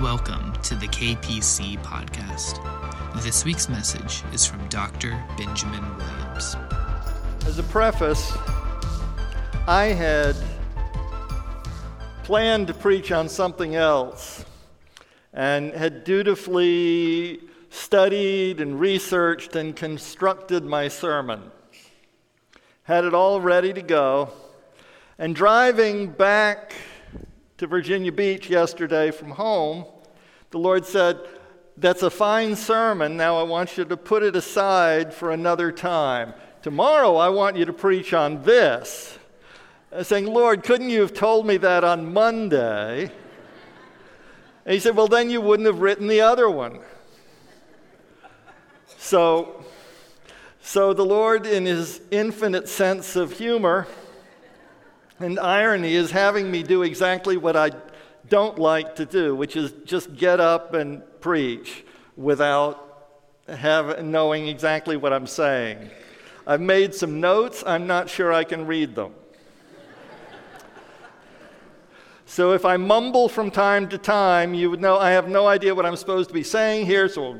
Welcome to the KPC podcast. This week's message is from Dr. Benjamin Williams. As a preface, I had planned to preach on something else and had dutifully studied and researched and constructed my sermon. Had it all ready to go. And driving back to Virginia Beach yesterday from home, the Lord said, That's a fine sermon. Now I want you to put it aside for another time. Tomorrow I want you to preach on this. Saying, Lord, couldn't you have told me that on Monday? And he said, Well, then you wouldn't have written the other one. So, so the Lord, in his infinite sense of humor, and irony is having me do exactly what I don't like to do, which is just get up and preach without have, knowing exactly what I'm saying. I've made some notes, I'm not sure I can read them. so if I mumble from time to time, you would know I have no idea what I'm supposed to be saying here, so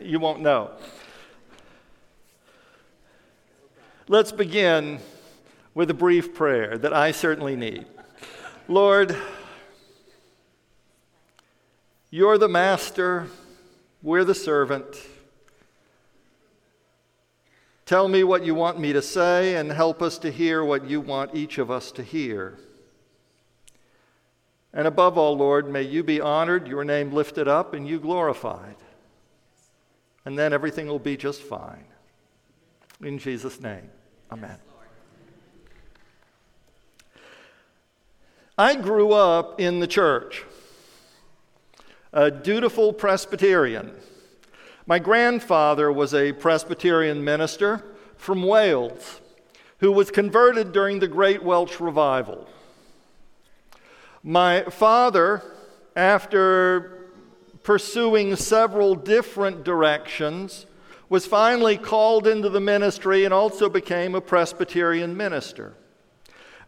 you won't know. Let's begin with a brief prayer that I certainly need. Lord, you're the master, we're the servant. Tell me what you want me to say and help us to hear what you want each of us to hear. And above all, Lord, may you be honored, your name lifted up, and you glorified. And then everything will be just fine. In Jesus' name, amen. I grew up in the church, a dutiful Presbyterian. My grandfather was a Presbyterian minister from Wales who was converted during the Great Welsh Revival. My father, after pursuing several different directions, was finally called into the ministry and also became a Presbyterian minister.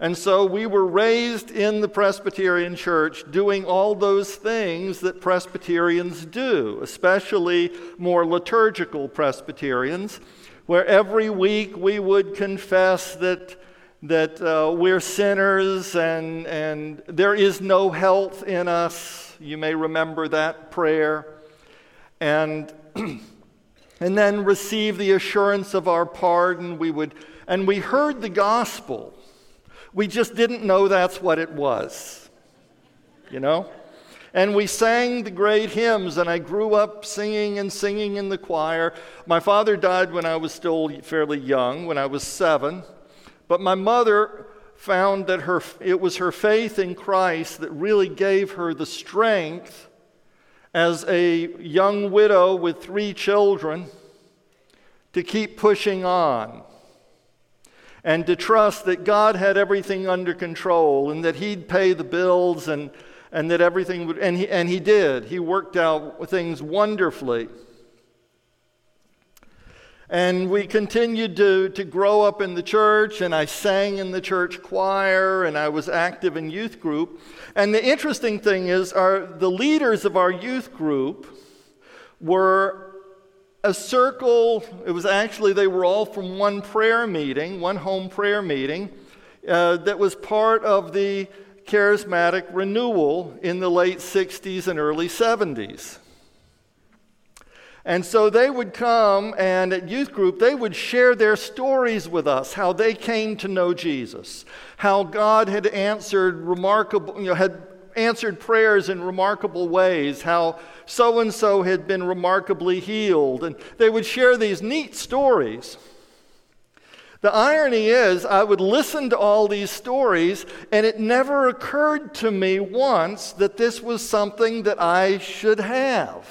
And so we were raised in the Presbyterian church doing all those things that Presbyterians do, especially more liturgical Presbyterians, where every week we would confess that, that uh, we're sinners and, and there is no health in us. You may remember that prayer. And, and then receive the assurance of our pardon. We would, and we heard the gospel we just didn't know that's what it was, you know? And we sang the great hymns, and I grew up singing and singing in the choir. My father died when I was still fairly young, when I was seven. But my mother found that her, it was her faith in Christ that really gave her the strength as a young widow with three children to keep pushing on and to trust that God had everything under control and that He'd pay the bills and, and that everything would, and he, and he did. He worked out things wonderfully. And we continued to, to grow up in the church, and I sang in the church choir, and I was active in youth group. And the interesting thing is, our, the leaders of our youth group were a circle, it was actually, they were all from one prayer meeting, one home prayer meeting, uh, that was part of the charismatic renewal in the late 60s and early 70s. And so they would come and at youth group, they would share their stories with us, how they came to know Jesus, how God had answered remarkable, you know, had answered prayers in remarkable ways, how so and so had been remarkably healed. And they would share these neat stories. The irony is, I would listen to all these stories, and it never occurred to me once that this was something that I should have.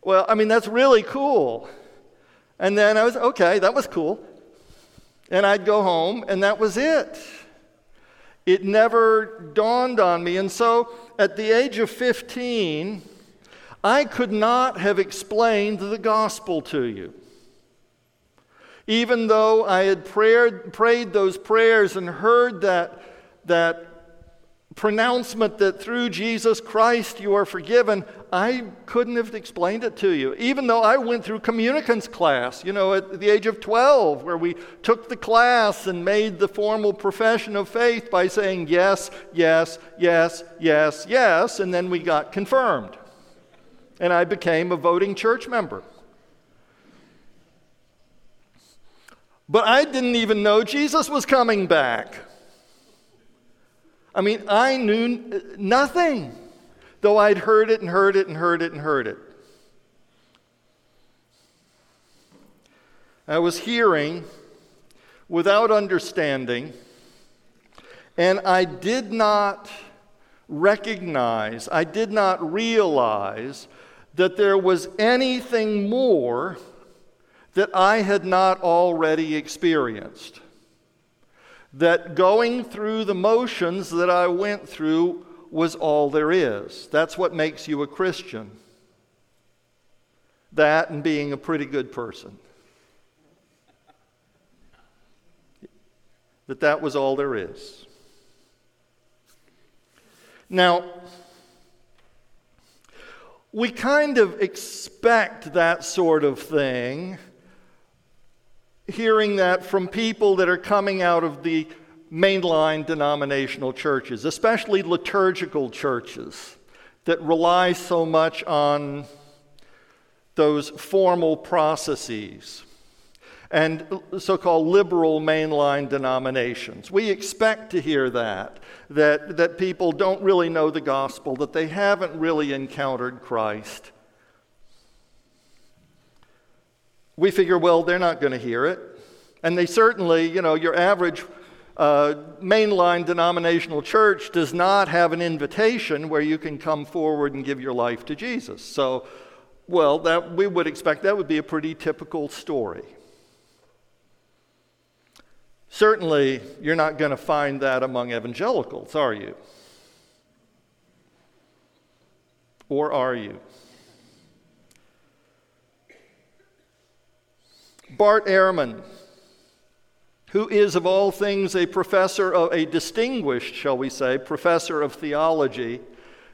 Well, I mean, that's really cool. And then I was, okay, that was cool. And I'd go home, and that was it. It never dawned on me. And so at the age of 15, I could not have explained the gospel to you. Even though I had prayed, prayed those prayers and heard that, that pronouncement that through Jesus Christ you are forgiven, I couldn't have explained it to you. Even though I went through communicants class, you know, at the age of 12, where we took the class and made the formal profession of faith by saying yes, yes, yes, yes, yes, and then we got confirmed. And I became a voting church member. But I didn't even know Jesus was coming back. I mean, I knew nothing, though I'd heard it and heard it and heard it and heard it. I was hearing without understanding, and I did not recognize, I did not realize that there was anything more that I had not already experienced that going through the motions that I went through was all there is. That's what makes you a Christian. That and being a pretty good person. That that was all there is. Now, we kind of expect that sort of thing hearing that from people that are coming out of the mainline denominational churches, especially liturgical churches that rely so much on those formal processes and so called liberal mainline denominations. We expect to hear that, that, that people don't really know the gospel, that they haven't really encountered Christ. We figure, well, they're not going to hear it. And they certainly, you know, your average uh, mainline denominational church does not have an invitation where you can come forward and give your life to Jesus. So, well, that, we would expect that would be a pretty typical story. Certainly, you're not going to find that among evangelicals, are you? Or are you? Bart Ehrman, who is of all things a professor of a distinguished, shall we say, professor of theology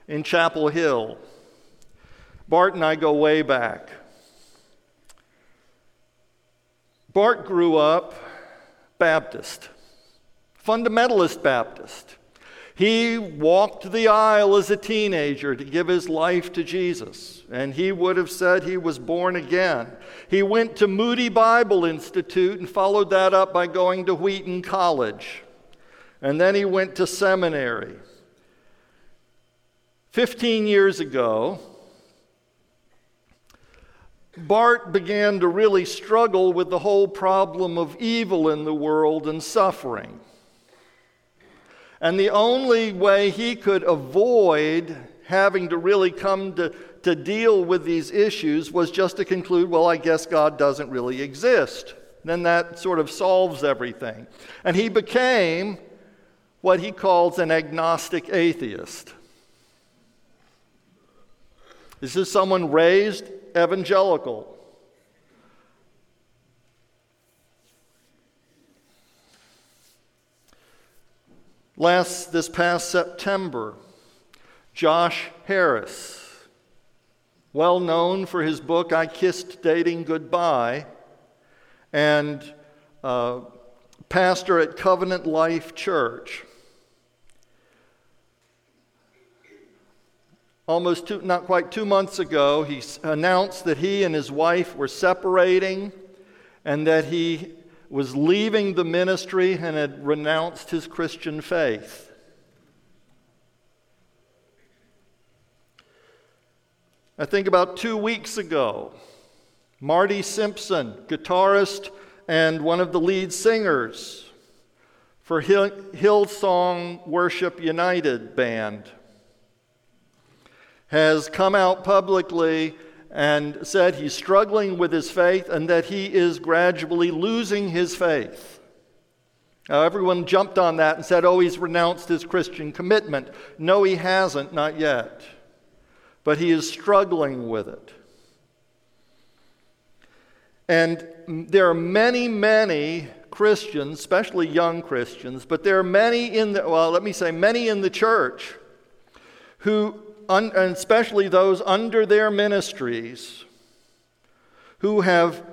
in Chapel Hill. Bart and I go way back. Bart grew up Baptist, fundamentalist Baptist. He walked the aisle as a teenager to give his life to Jesus, and he would have said he was born again. He went to Moody Bible Institute and followed that up by going to Wheaton College. And then he went to seminary. Fifteen years ago, Bart began to really struggle with the whole problem of evil in the world and suffering. And the only way he could avoid having to really come to, to deal with these issues was just to conclude, well, I guess God doesn't really exist. Then that sort of solves everything. And he became what he calls an agnostic atheist. This is someone raised evangelical. Last, this past September, Josh Harris, well known for his book, I Kissed Dating Goodbye, and uh, pastor at Covenant Life Church. Almost two, not quite two months ago, he announced that he and his wife were separating and that he was leaving the ministry and had renounced his Christian faith. I think about two weeks ago, Marty Sampson, guitarist and one of the lead singers for Hill, Hillsong Worship United band, has come out publicly and said he's struggling with his faith and that he is gradually losing his faith. Now, everyone jumped on that and said, oh, he's renounced his Christian commitment. No, he hasn't, not yet. But he is struggling with it. And there are many, many Christians, especially young Christians, but there are many in the, well, let me say, many in the church who, and especially those under their ministries, who have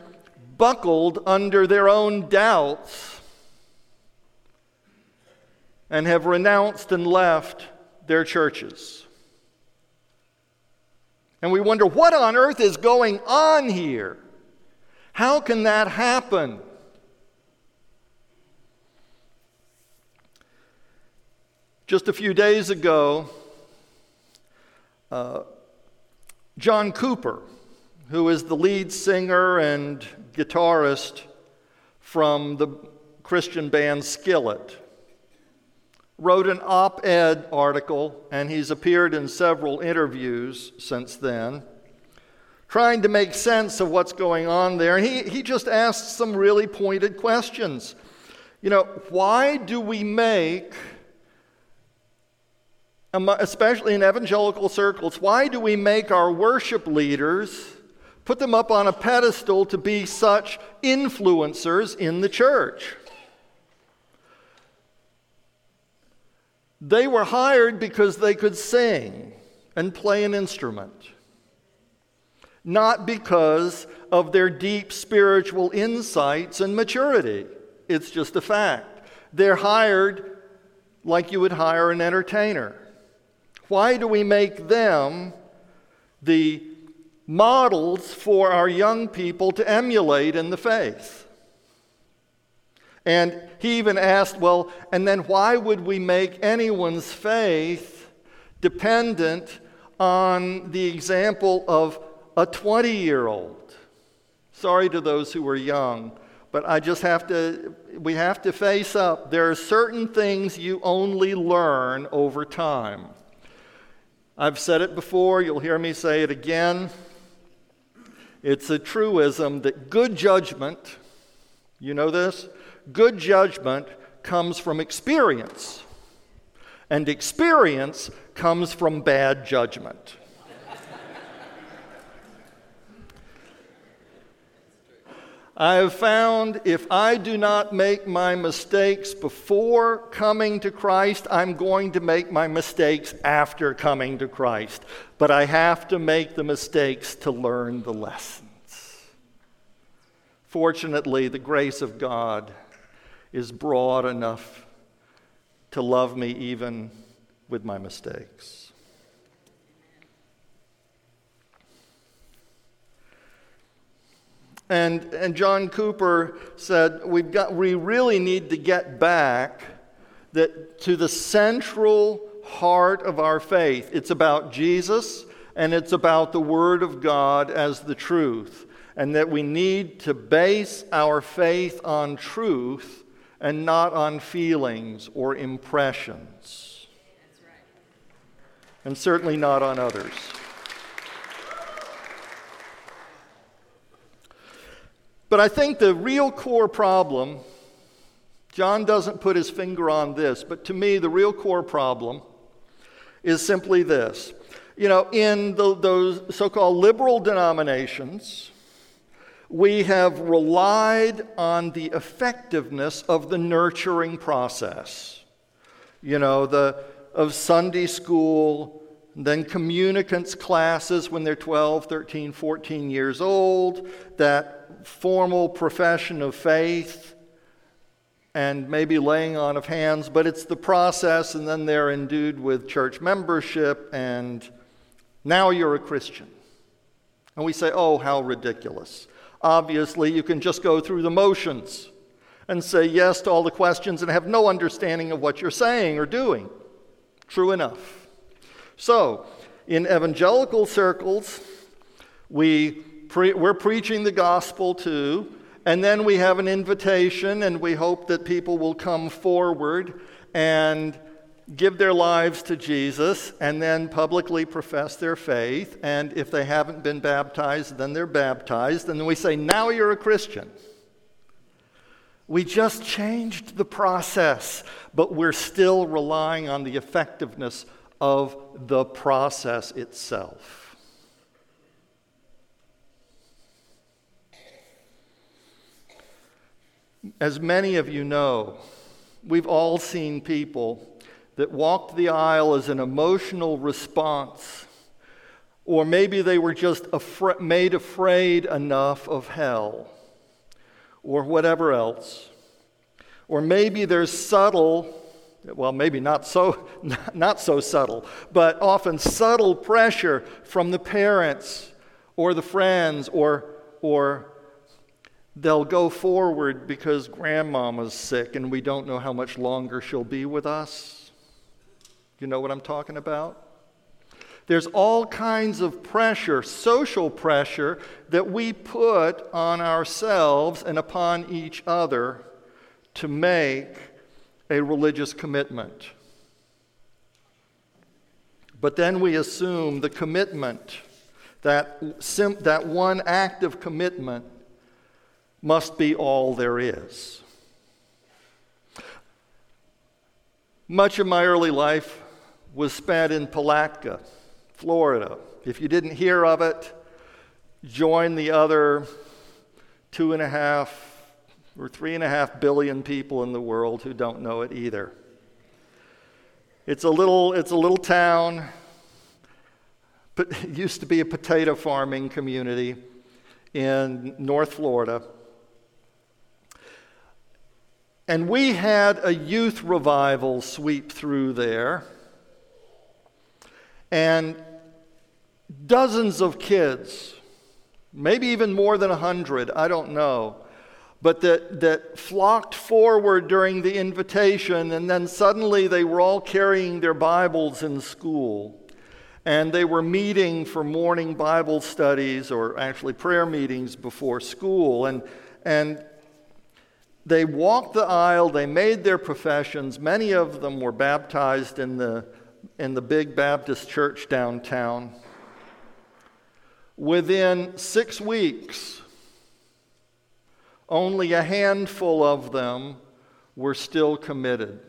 buckled under their own doubts and have renounced and left their churches. And we wonder what on earth is going on here? How can that happen? Just a few days ago, uh, John Cooper, who is the lead singer and guitarist from the Christian band Skillet, wrote an op ed article, and he's appeared in several interviews since then, trying to make sense of what's going on there. And he, he just asked some really pointed questions. You know, why do we make especially in evangelical circles, why do we make our worship leaders put them up on a pedestal to be such influencers in the church? They were hired because they could sing and play an instrument, not because of their deep spiritual insights and maturity. It's just a fact. They're hired like you would hire an entertainer. Why do we make them the models for our young people to emulate in the faith? And he even asked, well, and then why would we make anyone's faith dependent on the example of a 20 year old? Sorry to those who are young, but I just have to, we have to face up. There are certain things you only learn over time. I've said it before, you'll hear me say it again. It's a truism that good judgment, you know this? Good judgment comes from experience, and experience comes from bad judgment. I have found if I do not make my mistakes before coming to Christ, I'm going to make my mistakes after coming to Christ. But I have to make the mistakes to learn the lessons. Fortunately, the grace of God is broad enough to love me even with my mistakes. And, and John Cooper said, We've got, we really need to get back that, to the central heart of our faith. It's about Jesus and it's about the Word of God as the truth. And that we need to base our faith on truth and not on feelings or impressions. Right. And certainly not on others. But I think the real core problem, John doesn't put his finger on this, but to me, the real core problem is simply this. You know, in the, those so called liberal denominations, we have relied on the effectiveness of the nurturing process. You know, the, of Sunday school, then communicants classes when they're 12, 13, 14 years old, that formal profession of faith and maybe laying on of hands, but it's the process, and then they're endued with church membership, and now you're a Christian. And we say, oh, how ridiculous. Obviously, you can just go through the motions and say yes to all the questions and have no understanding of what you're saying or doing. True enough. So, in evangelical circles, we pre- we're preaching the gospel too, and then we have an invitation, and we hope that people will come forward and give their lives to Jesus and then publicly profess their faith. And if they haven't been baptized, then they're baptized. And then we say, Now you're a Christian. We just changed the process, but we're still relying on the effectiveness of the process itself. As many of you know, we've all seen people that walked the aisle as an emotional response, or maybe they were just afra- made afraid enough of hell, or whatever else. Or maybe there's subtle, well, maybe not so, not so subtle, but often subtle pressure from the parents or the friends or, or they'll go forward because grandmama's sick and we don't know how much longer she'll be with us. You know what I'm talking about? There's all kinds of pressure, social pressure, that we put on ourselves and upon each other to make a religious commitment. But then we assume the commitment, that, sim- that one act of commitment, must be all there is. Much of my early life was spent in Palatka, Florida. If you didn't hear of it, join the other two and a half or three and a half billion people in the world who don't know it either. It's a little, it's a little town, but it used to be a potato farming community in North Florida. And we had a youth revival sweep through there. And dozens of kids, maybe even more than a hundred, I don't know, but that, that flocked forward during the invitation, and then suddenly they were all carrying their Bibles in school. And they were meeting for morning Bible studies or actually prayer meetings before school. And, and they walked the aisle, they made their professions. Many of them were baptized in the, in the big Baptist church downtown. Within six weeks, only a handful of them were still committed.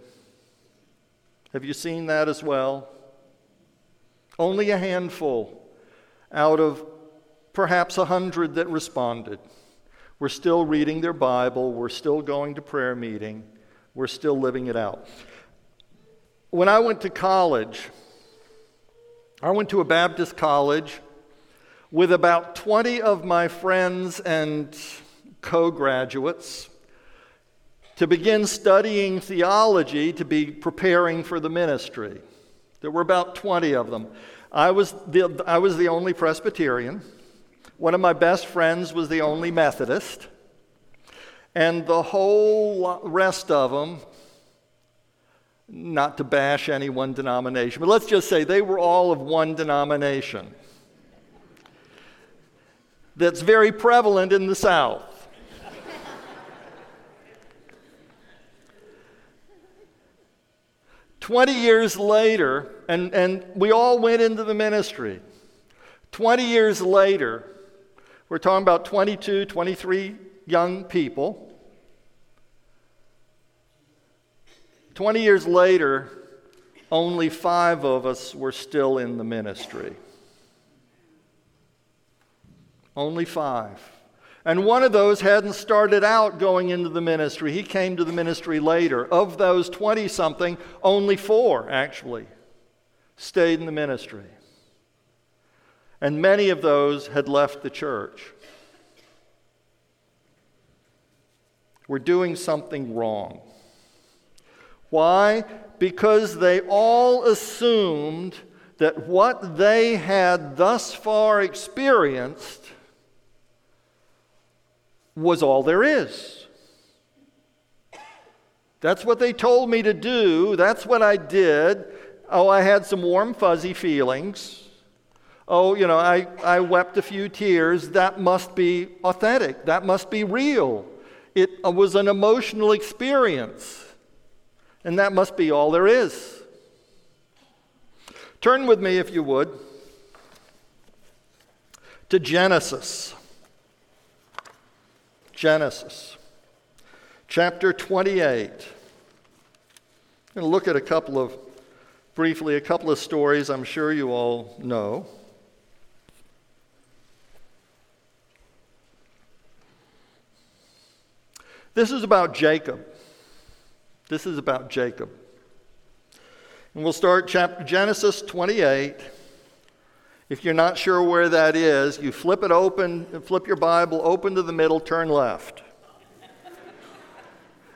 Have you seen that as well? Only a handful out of perhaps a hundred that responded. We're still reading their Bible. We're still going to prayer meeting. We're still living it out. When I went to college, I went to a Baptist college with about 20 of my friends and co graduates to begin studying theology to be preparing for the ministry. There were about 20 of them. I was the, I was the only Presbyterian. One of my best friends was the only Methodist, and the whole rest of them, not to bash any one denomination, but let's just say they were all of one denomination that's very prevalent in the South. Twenty years later, and, and we all went into the ministry. Twenty years later, we're talking about 22, 23 young people. 20 years later, only five of us were still in the ministry. Only five. And one of those hadn't started out going into the ministry. He came to the ministry later. Of those 20 something, only four actually stayed in the ministry and many of those had left the church. We're doing something wrong. Why? Because they all assumed that what they had thus far experienced was all there is. That's what they told me to do. That's what I did. Oh, I had some warm, fuzzy feelings oh, you know, I, I wept a few tears, that must be authentic. That must be real. It uh, was an emotional experience. And that must be all there is. Turn with me, if you would, to Genesis. Genesis, chapter 28. I'm going to look at a couple of, briefly, a couple of stories I'm sure you all know. This is about Jacob. This is about Jacob. And we'll start chapter Genesis 28. If you're not sure where that is, you flip it open, flip your Bible open to the middle, turn left.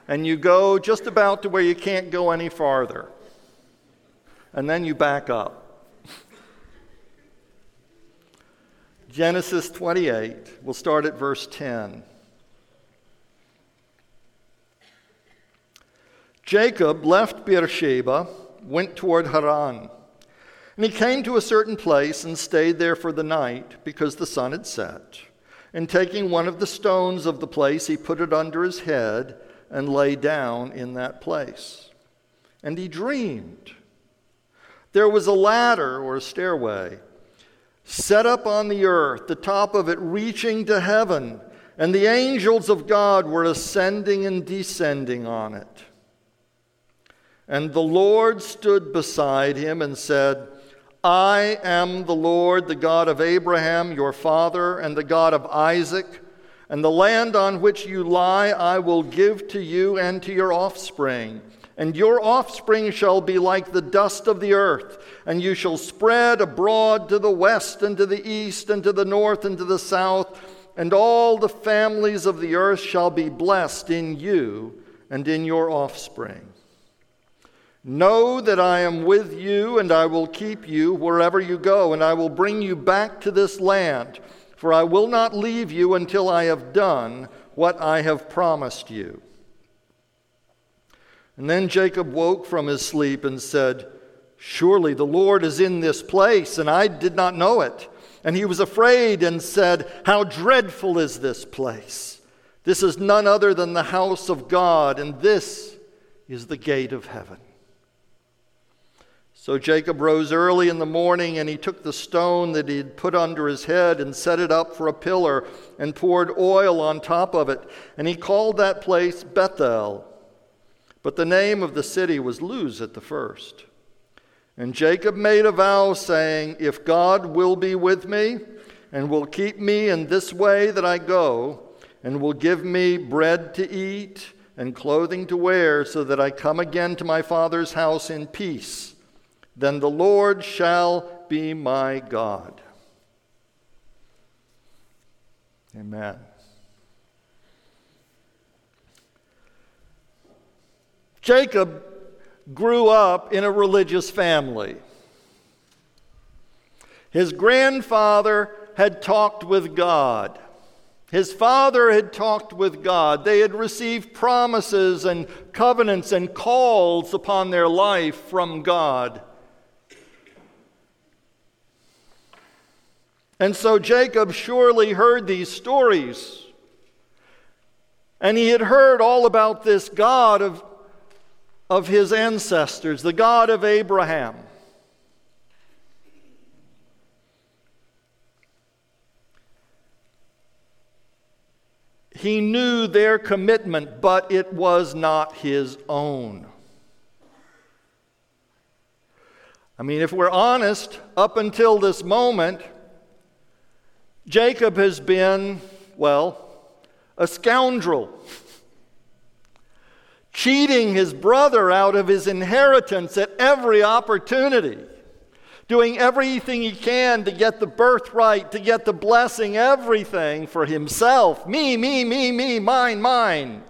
and you go just about to where you can't go any farther. And then you back up. Genesis 28, we'll start at verse 10. Jacob left Beersheba, went toward Haran. And he came to a certain place and stayed there for the night because the sun had set. And taking one of the stones of the place, he put it under his head and lay down in that place. And he dreamed. There was a ladder or a stairway set up on the earth, the top of it reaching to heaven, and the angels of God were ascending and descending on it. And the Lord stood beside him and said, I am the Lord, the God of Abraham, your father, and the God of Isaac. And the land on which you lie I will give to you and to your offspring. And your offspring shall be like the dust of the earth, and you shall spread abroad to the west and to the east and to the north and to the south, and all the families of the earth shall be blessed in you and in your offspring. Know that I am with you, and I will keep you wherever you go, and I will bring you back to this land, for I will not leave you until I have done what I have promised you. And then Jacob woke from his sleep and said, Surely the Lord is in this place, and I did not know it. And he was afraid and said, How dreadful is this place! This is none other than the house of God, and this is the gate of heaven. So Jacob rose early in the morning, and he took the stone that he had put under his head and set it up for a pillar and poured oil on top of it. And he called that place Bethel. But the name of the city was Luz at the first. And Jacob made a vow, saying, If God will be with me, and will keep me in this way that I go, and will give me bread to eat and clothing to wear, so that I come again to my father's house in peace then the Lord shall be my God. Amen. Jacob grew up in a religious family. His grandfather had talked with God. His father had talked with God. They had received promises and covenants and calls upon their life from God. And so Jacob surely heard these stories. And he had heard all about this God of, of his ancestors, the God of Abraham. He knew their commitment, but it was not his own. I mean, if we're honest, up until this moment, Jacob has been, well, a scoundrel, cheating his brother out of his inheritance at every opportunity, doing everything he can to get the birthright, to get the blessing, everything for himself. Me, me, me, me, mine, mine.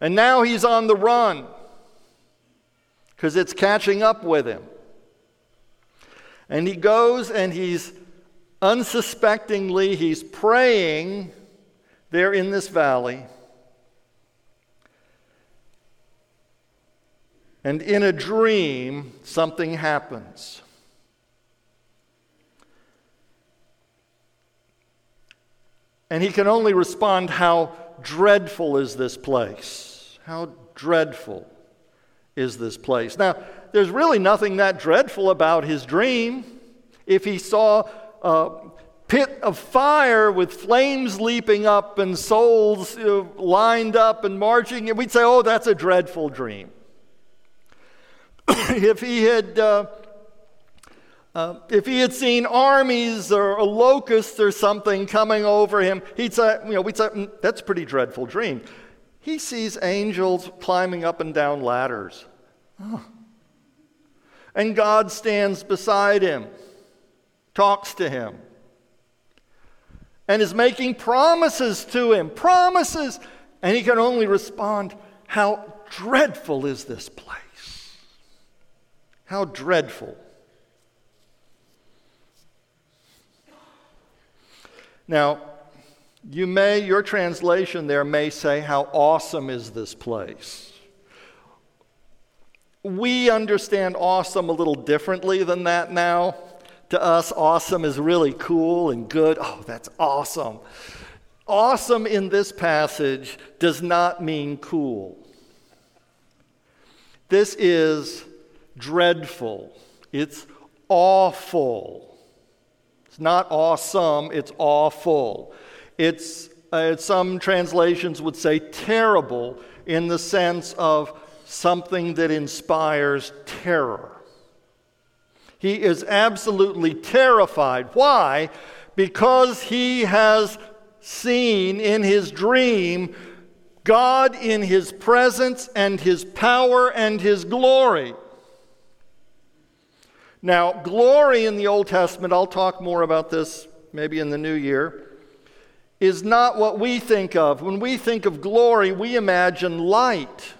And now he's on the run because it's catching up with him. And he goes and he's unsuspectingly, he's praying there in this valley. And in a dream, something happens. And he can only respond, How dreadful is this place? How dreadful is this place? Now, there's really nothing that dreadful about his dream. If he saw a pit of fire with flames leaping up and souls lined up and marching, we'd say, oh, that's a dreadful dream. if he had uh, Uh, if he had seen armies or locusts or something coming over him, he'd say, you know, we'd say, mm, that's a pretty dreadful dream. He sees angels climbing up and down ladders. Oh. And God stands beside him, talks to him, and is making promises to him. Promises! And he can only respond, How dreadful is this place? How dreadful. Now, you may, your translation there may say, How awesome is this place? We understand awesome a little differently than that now. To us, awesome is really cool and good. Oh, that's awesome. Awesome in this passage does not mean cool. This is dreadful. It's awful. It's not awesome, it's awful. It's, uh, some translations would say terrible in the sense of something that inspires terror. He is absolutely terrified. Why? Because he has seen in his dream God in his presence and his power and his glory. Now, glory in the Old Testament, I'll talk more about this maybe in the new year, is not what we think of. When we think of glory, we imagine light.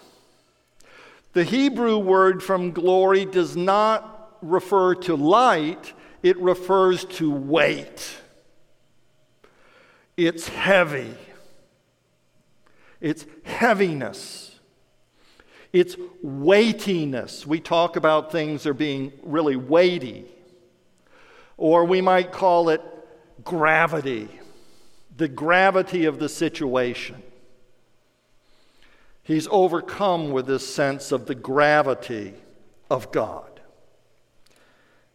The Hebrew word from glory does not refer to light, it refers to weight. It's heavy, it's heaviness. It's weightiness. We talk about things are being really weighty. Or we might call it gravity, the gravity of the situation. He's overcome with this sense of the gravity of God.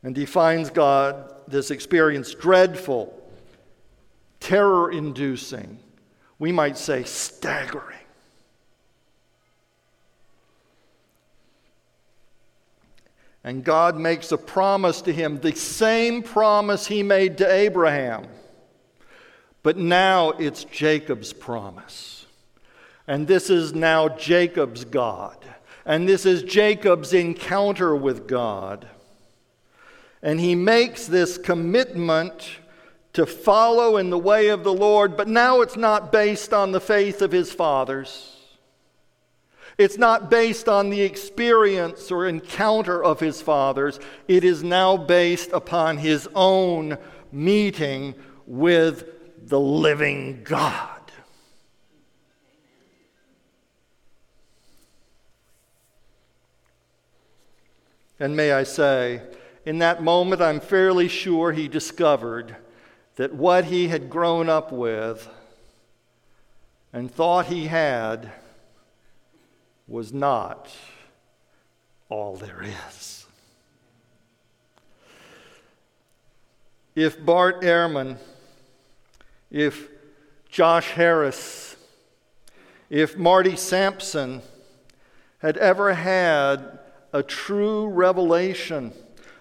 And he finds God, this experience, dreadful, terror inducing, we might say staggering. And God makes a promise to him, the same promise he made to Abraham. But now it's Jacob's promise. And this is now Jacob's God. And this is Jacob's encounter with God. And he makes this commitment to follow in the way of the Lord, but now it's not based on the faith of his fathers. It's not based on the experience or encounter of his fathers. It is now based upon his own meeting with the living God. And may I say, in that moment, I'm fairly sure he discovered that what he had grown up with and thought he had was not all there is. If Bart Ehrman, if Josh Harris, if Marty Sampson had ever had a true revelation,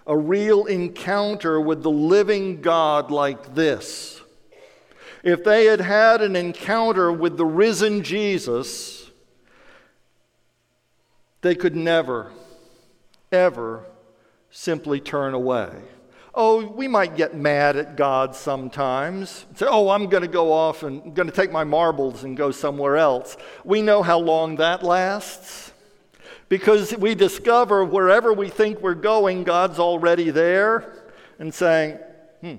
a real encounter with the living God like this, if they had had an encounter with the risen Jesus, they could never, ever simply turn away. Oh, we might get mad at God sometimes. Say, oh, I'm going to go off and I'm going to take my marbles and go somewhere else. We know how long that lasts because we discover wherever we think we're going, God's already there and saying, hmm,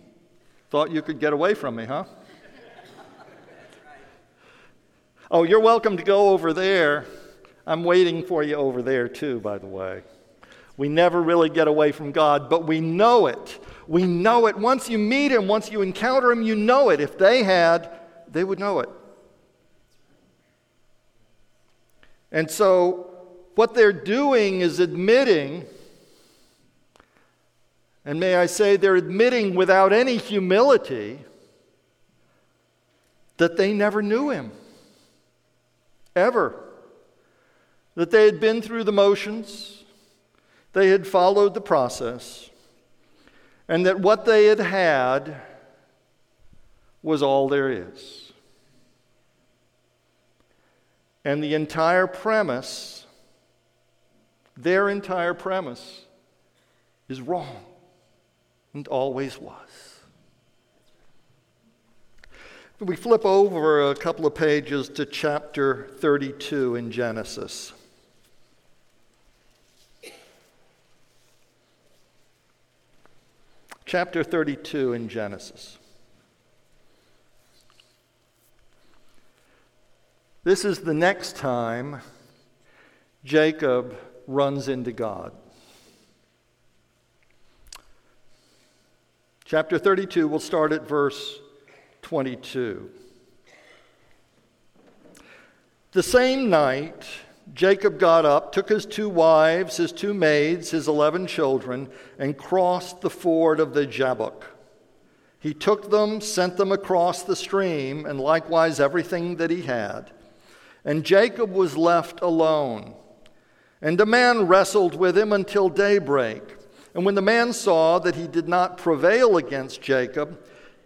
thought you could get away from me, huh? oh, you're welcome to go over there. I'm waiting for you over there, too, by the way. We never really get away from God, but we know it. We know it. Once you meet Him, once you encounter Him, you know it. If they had, they would know it. And so, what they're doing is admitting, and may I say, they're admitting without any humility that they never knew Him. Ever that they had been through the motions, they had followed the process, and that what they had had was all there is. And the entire premise, their entire premise, is wrong and always was. We flip over a couple of pages to chapter 32 in Genesis. Chapter 32 in Genesis. This is the next time Jacob runs into God. Chapter 32, we'll start at verse 22. The same night, Jacob got up, took his two wives, his two maids, his eleven children, and crossed the ford of the Jabbok. He took them, sent them across the stream, and likewise everything that he had. And Jacob was left alone. And a man wrestled with him until daybreak. And when the man saw that he did not prevail against Jacob,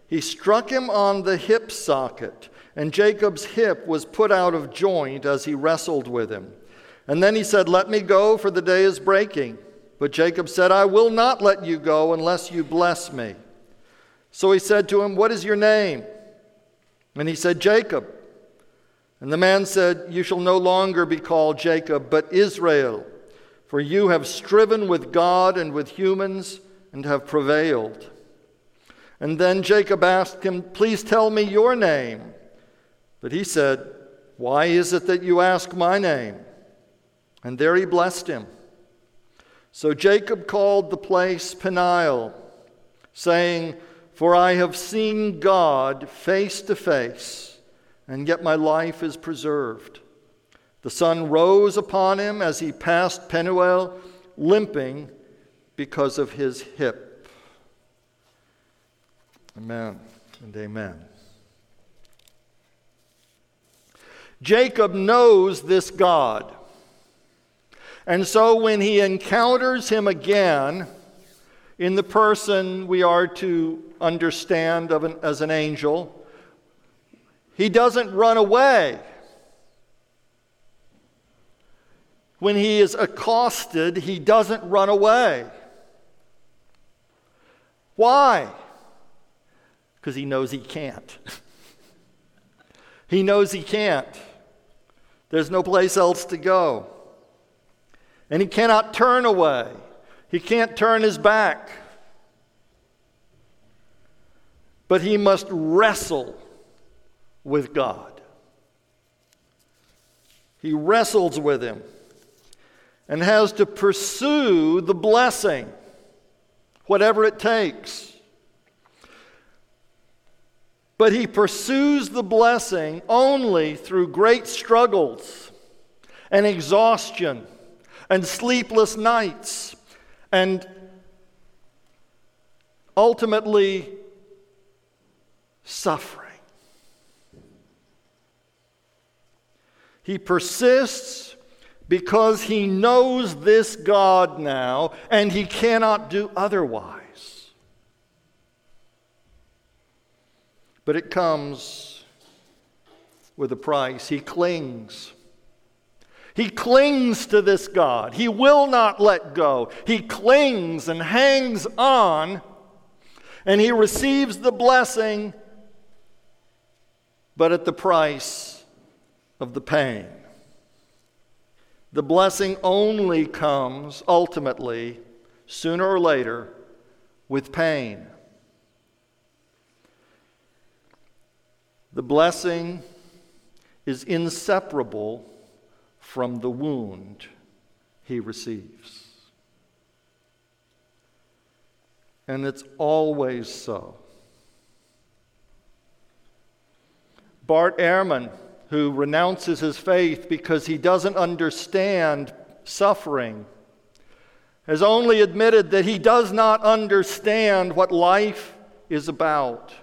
he struck him on the hip socket, and Jacob's hip was put out of joint as he wrestled with him. And then he said, Let me go, for the day is breaking. But Jacob said, I will not let you go unless you bless me. So he said to him, What is your name? And he said, Jacob. And the man said, You shall no longer be called Jacob, but Israel, for you have striven with God and with humans and have prevailed. And then Jacob asked him, Please tell me your name. But he said, Why is it that you ask my name? And there he blessed him. So Jacob called the place Peniel, saying, For I have seen God face to face and yet my life is preserved. The sun rose upon him as he passed Penuel, limping because of his hip. Amen and amen. Jacob knows this God. And so when he encounters him again, in the person we are to understand an, as an angel, he doesn't run away. When he is accosted, he doesn't run away. Why? Because he knows he can't. he knows he can't. There's no place else to go. And he cannot turn away, he can't turn his back. But he must wrestle with God. He wrestles with him and has to pursue the blessing, whatever it takes. But he pursues the blessing only through great struggles and exhaustion and sleepless nights and ultimately suffering. He persists because he knows this God now and he cannot do otherwise. But it comes with a price. He clings. He clings to this God. He will not let go. He clings and hangs on, and he receives the blessing, but at the price of the pain. The blessing only comes ultimately, sooner or later, with pain. The blessing is inseparable from the wound he receives. And it's always so. Bart Ehrman who renounces his faith because he doesn't understand suffering, has only admitted that he does not understand what life is about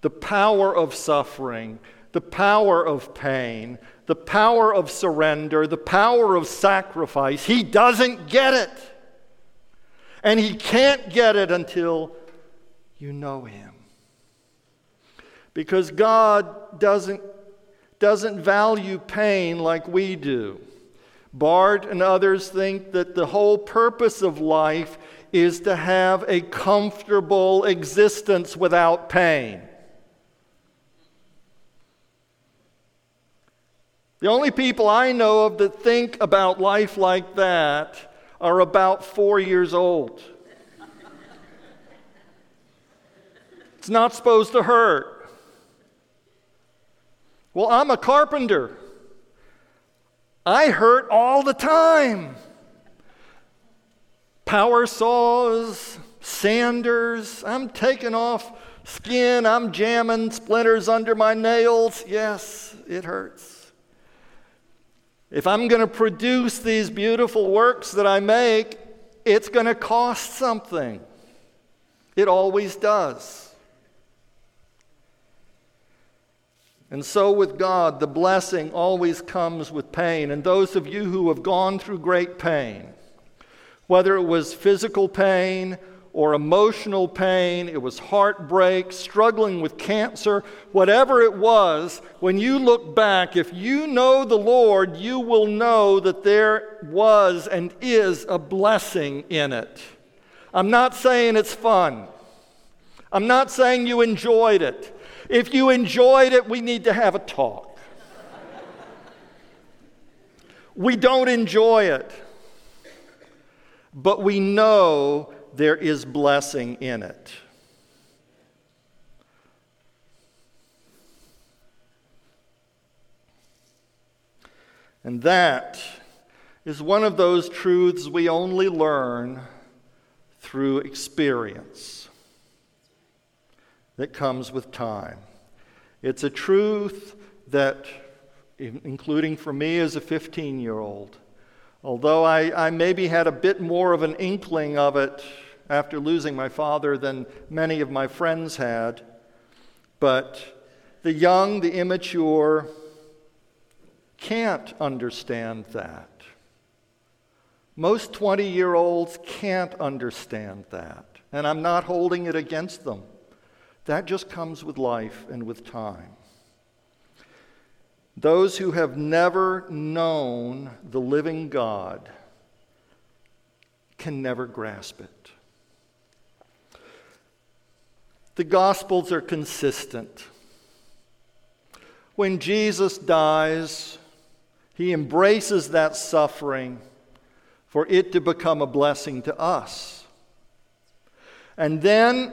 the power of suffering, the power of pain, the power of surrender, the power of sacrifice. He doesn't get it. And he can't get it until you know Him. Because God doesn't, doesn't value pain like we do. Bart and others think that the whole purpose of life is to have a comfortable existence without pain. The only people I know of that think about life like that are about four years old. it's not supposed to hurt. Well, I'm a carpenter. I hurt all the time. Power saws, sanders, I'm taking off skin, I'm jamming splinters under my nails. Yes, it hurts. If I'm going to produce these beautiful works that I make, it's going to cost something. It always does. And so, with God, the blessing always comes with pain. And those of you who have gone through great pain, whether it was physical pain or emotional pain, it was heartbreak, struggling with cancer, whatever it was, when you look back, if you know the Lord, you will know that there was and is a blessing in it. I'm not saying it's fun. I'm not saying you enjoyed it. If you enjoyed it, we need to have a talk. we don't enjoy it, but we know there is blessing in it. And that is one of those truths we only learn through experience that comes with time. It's a truth that, including for me as a 15 year old, although I, I maybe had a bit more of an inkling of it after losing my father than many of my friends had. But the young, the immature, can't understand that. Most 20 year olds can't understand that. And I'm not holding it against them. That just comes with life and with time. Those who have never known the living God can never grasp it. The Gospels are consistent. When Jesus dies, he embraces that suffering for it to become a blessing to us. And then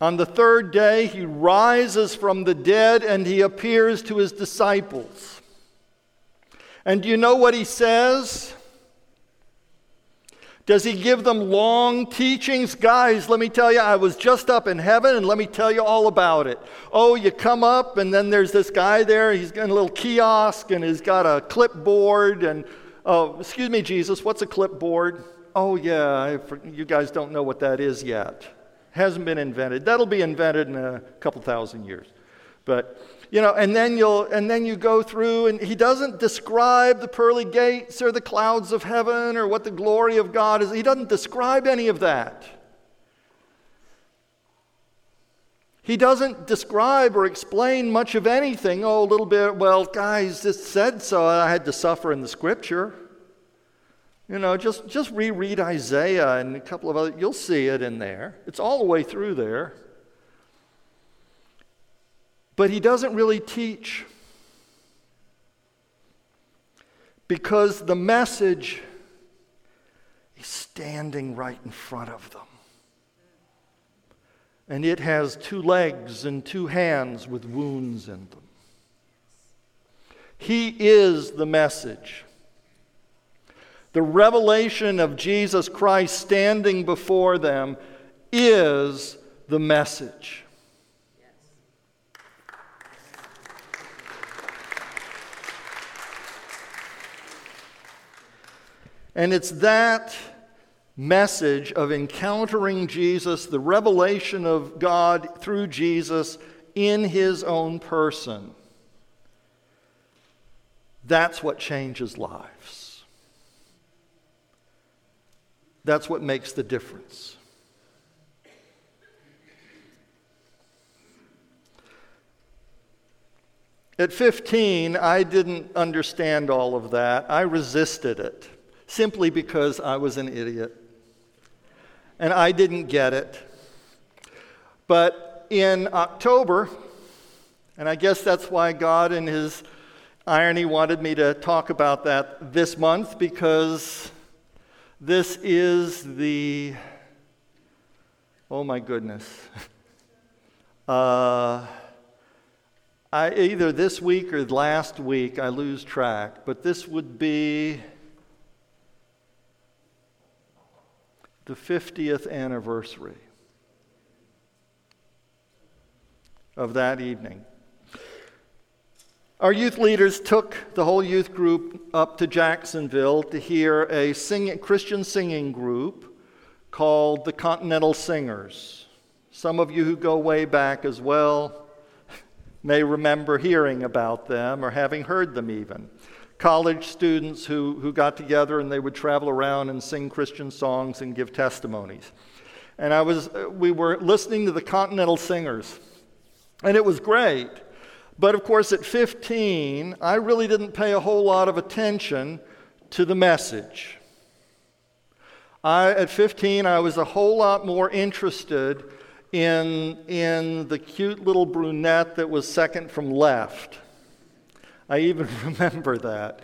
on the third day, he rises from the dead and he appears to his disciples. And do you know what he says? Does he give them long teachings? Guys, let me tell you, I was just up in heaven and let me tell you all about it. Oh, you come up and then there's this guy there. He's got a little kiosk and he's got a clipboard. And, oh, excuse me, Jesus, what's a clipboard? Oh, yeah, you guys don't know what that is yet hasn't been invented. That'll be invented in a couple thousand years. But you know, and then you'll and then you go through and he doesn't describe the pearly gates or the clouds of heaven or what the glory of God is. He doesn't describe any of that. He doesn't describe or explain much of anything. Oh, a little bit, well, guys, this said so. I had to suffer in the scripture. You know, just, just reread Isaiah and a couple of other, you'll see it in there. It's all the way through there. But he doesn't really teach because the message is standing right in front of them. And it has two legs and two hands with wounds in them. He is the message. The revelation of Jesus Christ standing before them is the message. And it's that message of encountering Jesus, the revelation of God through Jesus in his own person. That's what changes lives. That's what makes the difference. At 15, I didn't understand all of that. I resisted it simply because I was an idiot. And I didn't get it. But in October, and I guess that's why God, in His irony, wanted me to talk about that this month because this is the, oh my goodness. Uh, I, either this week or last week, I lose track, but this would be the 50th anniversary of that evening. Our youth leaders took the whole youth group up to Jacksonville to hear a sing- Christian singing group called the Continental Singers. Some of you who go way back as well may remember hearing about them or having heard them even. College students who, who got together and they would travel around and sing Christian songs and give testimonies. And I was, uh, we were listening to the Continental Singers, and it was great. But of course, at 15, I really didn't pay a whole lot of attention to the message. I, at 15, I was a whole lot more interested in, in the cute little brunette that was second from left. I even remember that.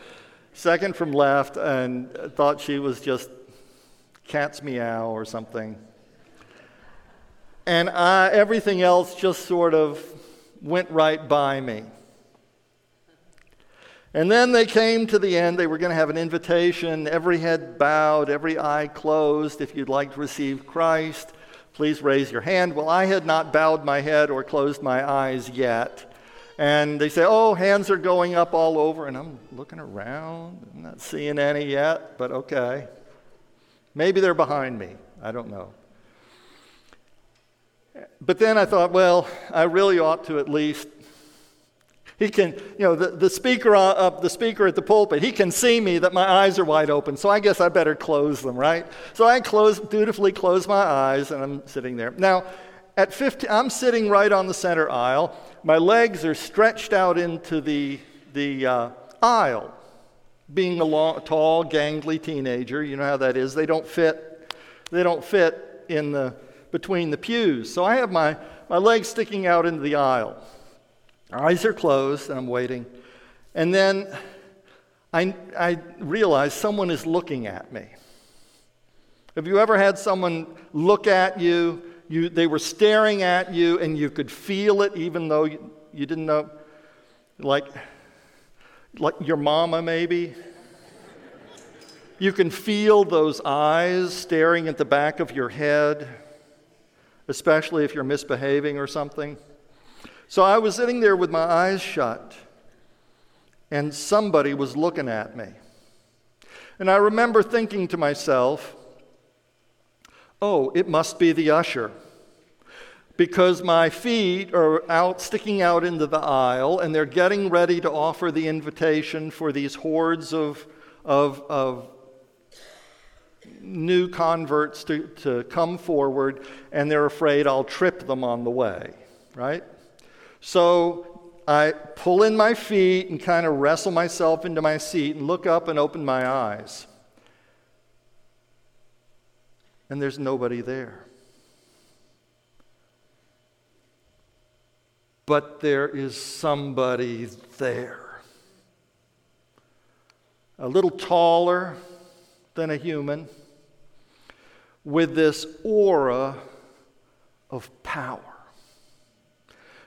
Second from left, and thought she was just cat's meow or something. And I, everything else just sort of went right by me. And then they came to the end. They were going to have an invitation, every head bowed, every eye closed. If you'd like to receive Christ, please raise your hand. Well, I had not bowed my head or closed my eyes yet. And they say, Oh, hands are going up all over. And I'm looking around. I'm not seeing any yet, but okay. Maybe they're behind me. I don't know. But then I thought, well, I really ought to at least. He can, you know, the, the speaker up, the speaker at the pulpit, he can see me that my eyes are wide open, so I guess I better close them, right? So I close, dutifully close my eyes, and I'm sitting there. Now, at 50, I'm sitting right on the center aisle. My legs are stretched out into the, the uh, aisle. Being a long, tall, gangly teenager, you know how that is. They don't fit. They don't fit in the between the pews. So I have my, my legs sticking out into the aisle. Eyes are closed, and I'm waiting. And then I, I realize someone is looking at me. Have you ever had someone look at you? you they were staring at you, and you could feel it even though you, you didn't know? Like, like your mama, maybe? You can feel those eyes staring at the back of your head especially if you're misbehaving or something. So I was sitting there with my eyes shut, and somebody was looking at me. And I remember thinking to myself, oh, it must be the usher. Because my feet are out, sticking out into the aisle, and they're getting ready to offer the invitation for these hordes of, of, of new converts to, to come forward, and they're afraid I'll trip them on the way, right? So I pull in my feet and kind of wrestle myself into my seat and look up and open my eyes. And there's nobody there. But there is somebody there. A little taller than a human with this aura of power,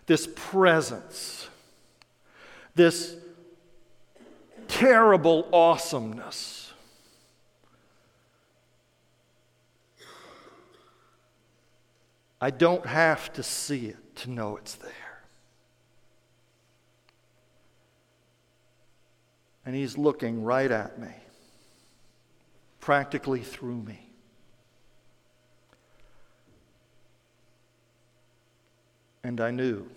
this presence, this terrible awesomeness. I don't have to see it to know it's there. And he's looking right at me, practically through me. and I knew.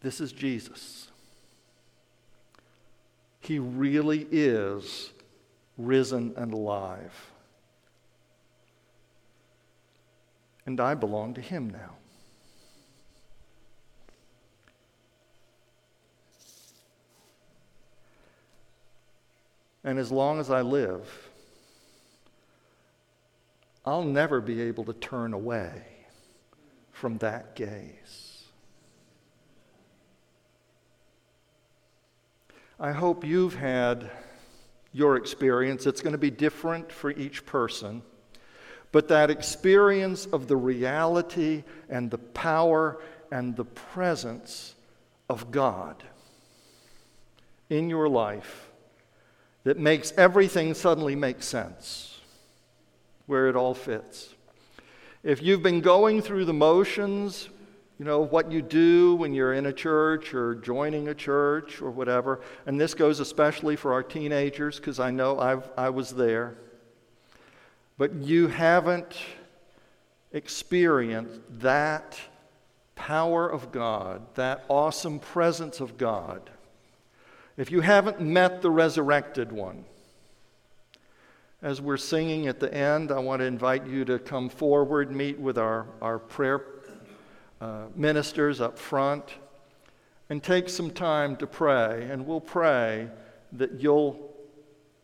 This is Jesus. He really is risen and alive. And I belong to Him now. And as long as I live, I'll never be able to turn away from that gaze. I hope you've had your experience. It's going to be different for each person. But that experience of the reality and the power and the presence of God in your life that makes everything suddenly make sense, where it all fits. If you've been going through the motions, you know, what you do when you're in a church or joining a church or whatever, and this goes especially for our teenagers because I know I've, I was there, but you haven't experienced that power of God, that awesome presence of God if you haven't met the resurrected one, as we're singing at the end, I want to invite you to come forward, meet with our, our prayer uh, ministers up front, and take some time to pray. And we'll pray that you'll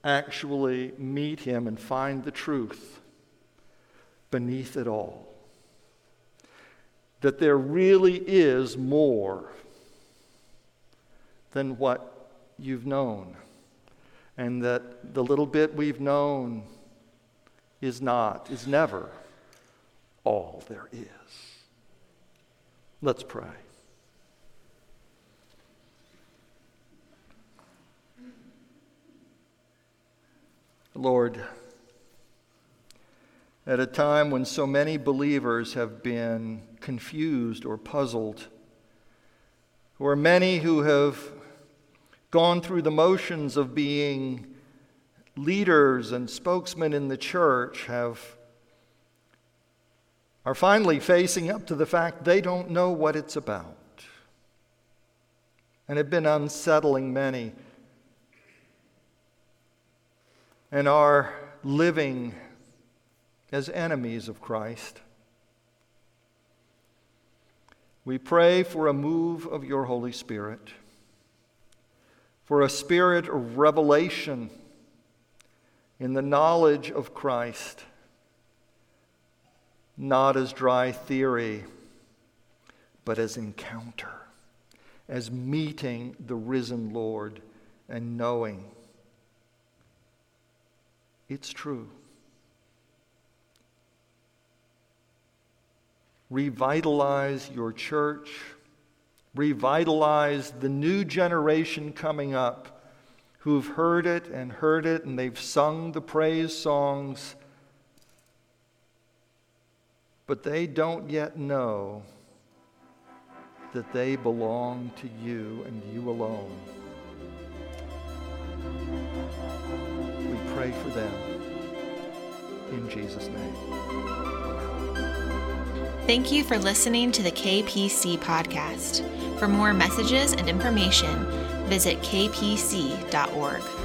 actually meet him and find the truth beneath it all. That there really is more than what you've known, and that the little bit we've known is not, is never all there is. Let's pray. Lord, at a time when so many believers have been confused or puzzled, or many who have gone through the motions of being leaders and spokesmen in the church have are finally facing up to the fact they don't know what it's about and have been unsettling many and are living as enemies of Christ. We pray for a move of your Holy Spirit for a spirit of revelation in the knowledge of Christ, not as dry theory, but as encounter, as meeting the risen Lord and knowing it's true. Revitalize your church revitalize the new generation coming up who've heard it and heard it and they've sung the praise songs, but they don't yet know that they belong to you and you alone. We pray for them in Jesus' name. Thank you for listening to the KPC podcast. For more messages and information, visit kpc.org.